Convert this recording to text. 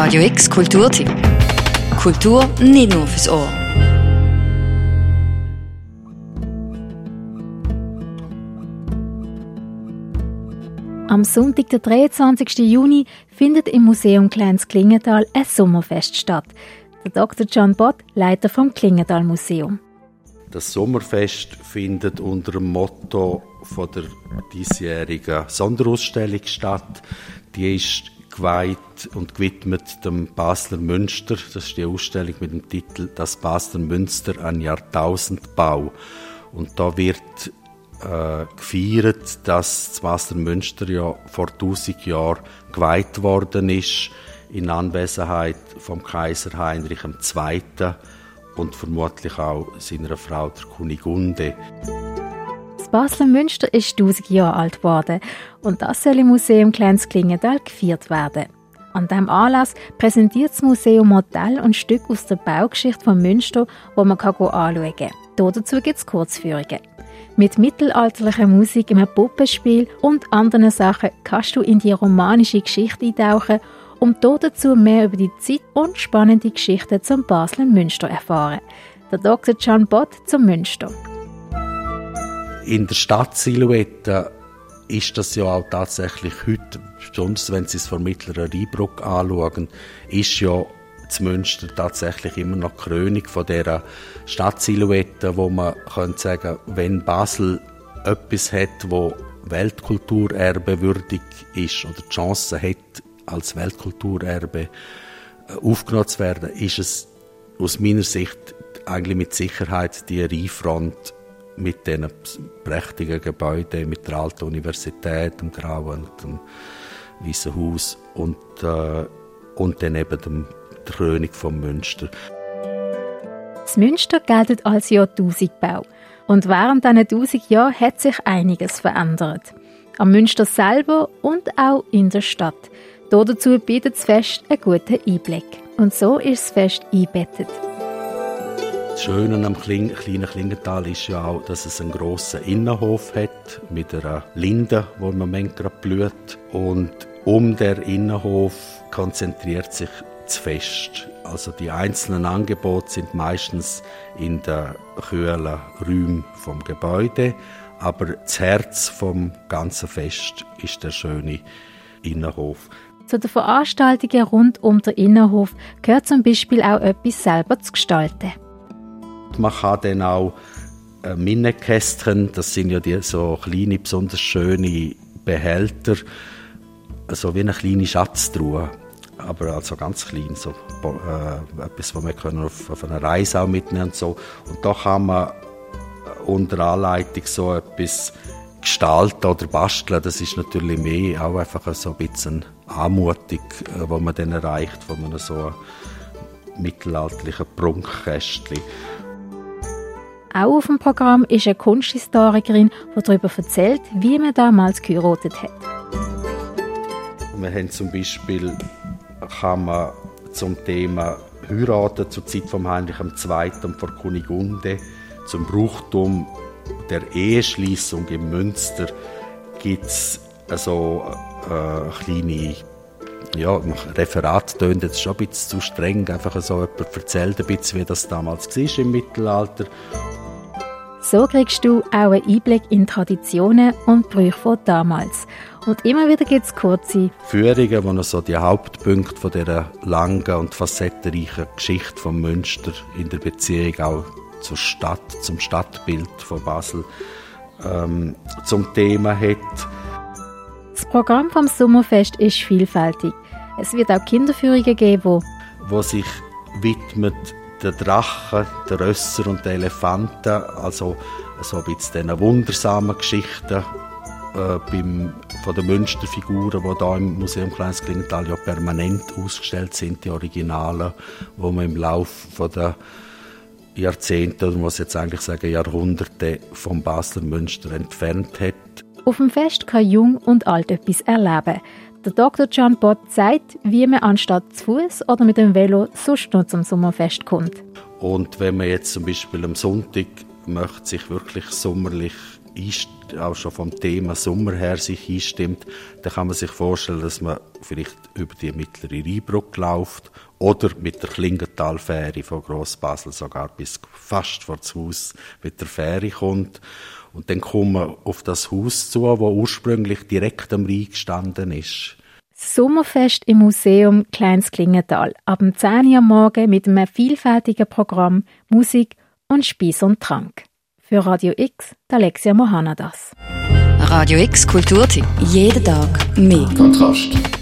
Radio X Kulturtipp. Kultur nicht nur fürs Ohr. Am Sonntag, der 23. Juni, findet im Museum Kleins Klingenthal ein Sommerfest statt. Der Dr. John Bott, Leiter vom Klingenthal Museum. Das Sommerfest findet unter dem Motto von der diesjährigen Sonderausstellung statt. Die ist geweiht und gewidmet dem Basler Münster. Das ist die Ausstellung mit dem Titel Das Basler Münster, ein Jahrtausendbau. Und da wird äh, gefeiert, dass das Basler Münster ja vor 1000 Jahren geweiht worden ist in Anwesenheit vom Kaiser Heinrich II. und vermutlich auch seiner Frau der Kunigunde. Das Basler Münster ist 1000 Jahre alt geworden und das soll im Museum Kleins Klingenthal gefeiert werden. An diesem Anlass präsentiert das Museum Modell und Stück aus der Baugeschichte von Münster, wo man anschauen kann. Dazu gibt es Kurzführungen. Mit mittelalterlicher Musik, einem Puppenspiel und anderen Sachen kannst du in die romanische Geschichte eintauchen, um dazu mehr über die Zeit und spannende Geschichten zum Basler Münster erfahren. Der Dr. John Bott zum Münster. In der Stadtsilhouette ist das ja auch tatsächlich heute, besonders wenn Sie es von mittlerer Rheinbrücke anschauen, ist ja das Münster tatsächlich immer noch Krönung von dieser Stadtsilhouette, wo man könnte sagen, wenn Basel etwas hat, wo Weltkulturerbe würdig ist oder die Chance hat, als Weltkulturerbe äh, aufgenommen zu werden, ist es aus meiner Sicht eigentlich mit Sicherheit die Rheinfront mit diesen prächtigen Gebäuden, mit der alten Universität, dem Grauen dem Weißen Haus und, äh, und dann eben dem, der Krönung vom Münster. Das Münster gilt als Jahrtausendbau. Und während diesen 1000 Jahren hat sich einiges verändert. Am Münster selber und auch in der Stadt. Dazu bietet das Fest einen guten Einblick. Und so ist das Fest einbettet. Das Schöne am kleinen Klingental ist ja auch, dass es einen grossen Innenhof hat mit einer Linde, wo man manchmal blüht. Und um den Innenhof konzentriert sich das Fest. Also die einzelnen Angebote sind meistens in den kühlen Räumen vom Gebäude, aber das Herz vom ganzen Fest ist der schöne Innenhof. Zu den Veranstaltungen rund um den Innenhof gehört zum Beispiel auch etwas selber zu gestalten. Man kann dann auch äh, Minnenkästchen, das sind ja die so kleine, besonders schöne Behälter, so wie eine kleine Schatztruhe, aber also ganz klein, so äh, etwas, was wir auf, auf einer Reise auch mitnehmen und so. Und da kann man unter Anleitung so etwas gestalten oder basteln. Das ist natürlich mehr auch einfach so ein bisschen Anmutung, äh, was man dann erreicht von einem so mittelalterlichen Prunkkästchen. Auch auf dem Programm ist eine Kunsthistorikerin, die darüber erzählt, wie man damals geheiratet hat. Wir haben zum Beispiel kann man zum Thema Heiraten zur Zeit von Heinrich II. und von Kunigunde zum Brauchtum der Eheschließung im Münster gibt es also äh, kleine ja, Referat tönt jetzt schon ein bisschen zu streng, einfach so jemand erzählt ein bisschen, wie das damals war im Mittelalter. So kriegst du auch einen Einblick in Traditionen und Brüche von damals. Und immer wieder gibt es kurze Führungen, die so die Hauptpunkte von dieser langen und facettenreichen Geschichte von Münster in der Beziehung auch zur Stadt, zum Stadtbild von Basel ähm, zum Thema hat. Das Programm vom Sommerfest ist vielfältig. Es wird auch Kinderführungen geben, wo, wo sich widmet der Drachen, der Rösser und der Elefanten, also so ein bisschen diesen wundersamen Geschichten äh, beim, von den Münsterfiguren, die hier im Museum Kleines Klingenthal ja permanent ausgestellt sind, die Originalen, wo man im Laufe der Jahrzehnte, oder muss jetzt eigentlich sagen Jahrhunderte vom Basler Münster entfernt hat. Auf dem Fest kann Jung und Alt etwas erleben. Der Dr. John Bott sagt, wie man anstatt zu Fuß oder mit dem Velo sonst noch zum Sommerfest kommt. Und wenn man jetzt zum Beispiel am Sonntag möchte sich wirklich sommerlich auch schon vom Thema Sommer her sich einstimmt, dann kann man sich vorstellen, dass man vielleicht über die mittlere Rheinbrücke läuft oder mit der Klingentalfähre von Grossbasel sogar bis fast vor das Haus mit der Fähre kommt. Und dann kommt man auf das Haus zu, wo ursprünglich direkt am Rhein gestanden ist. Sommerfest im Museum Kleins Klingenthal. Ab 10 Uhr morgen mit einem vielfältigen Programm, Musik und Speis und Trank. Für Radio X, Alexia Mohanadas. Radio X Kulturtipp. Jeden Tag mehr. Kontrast.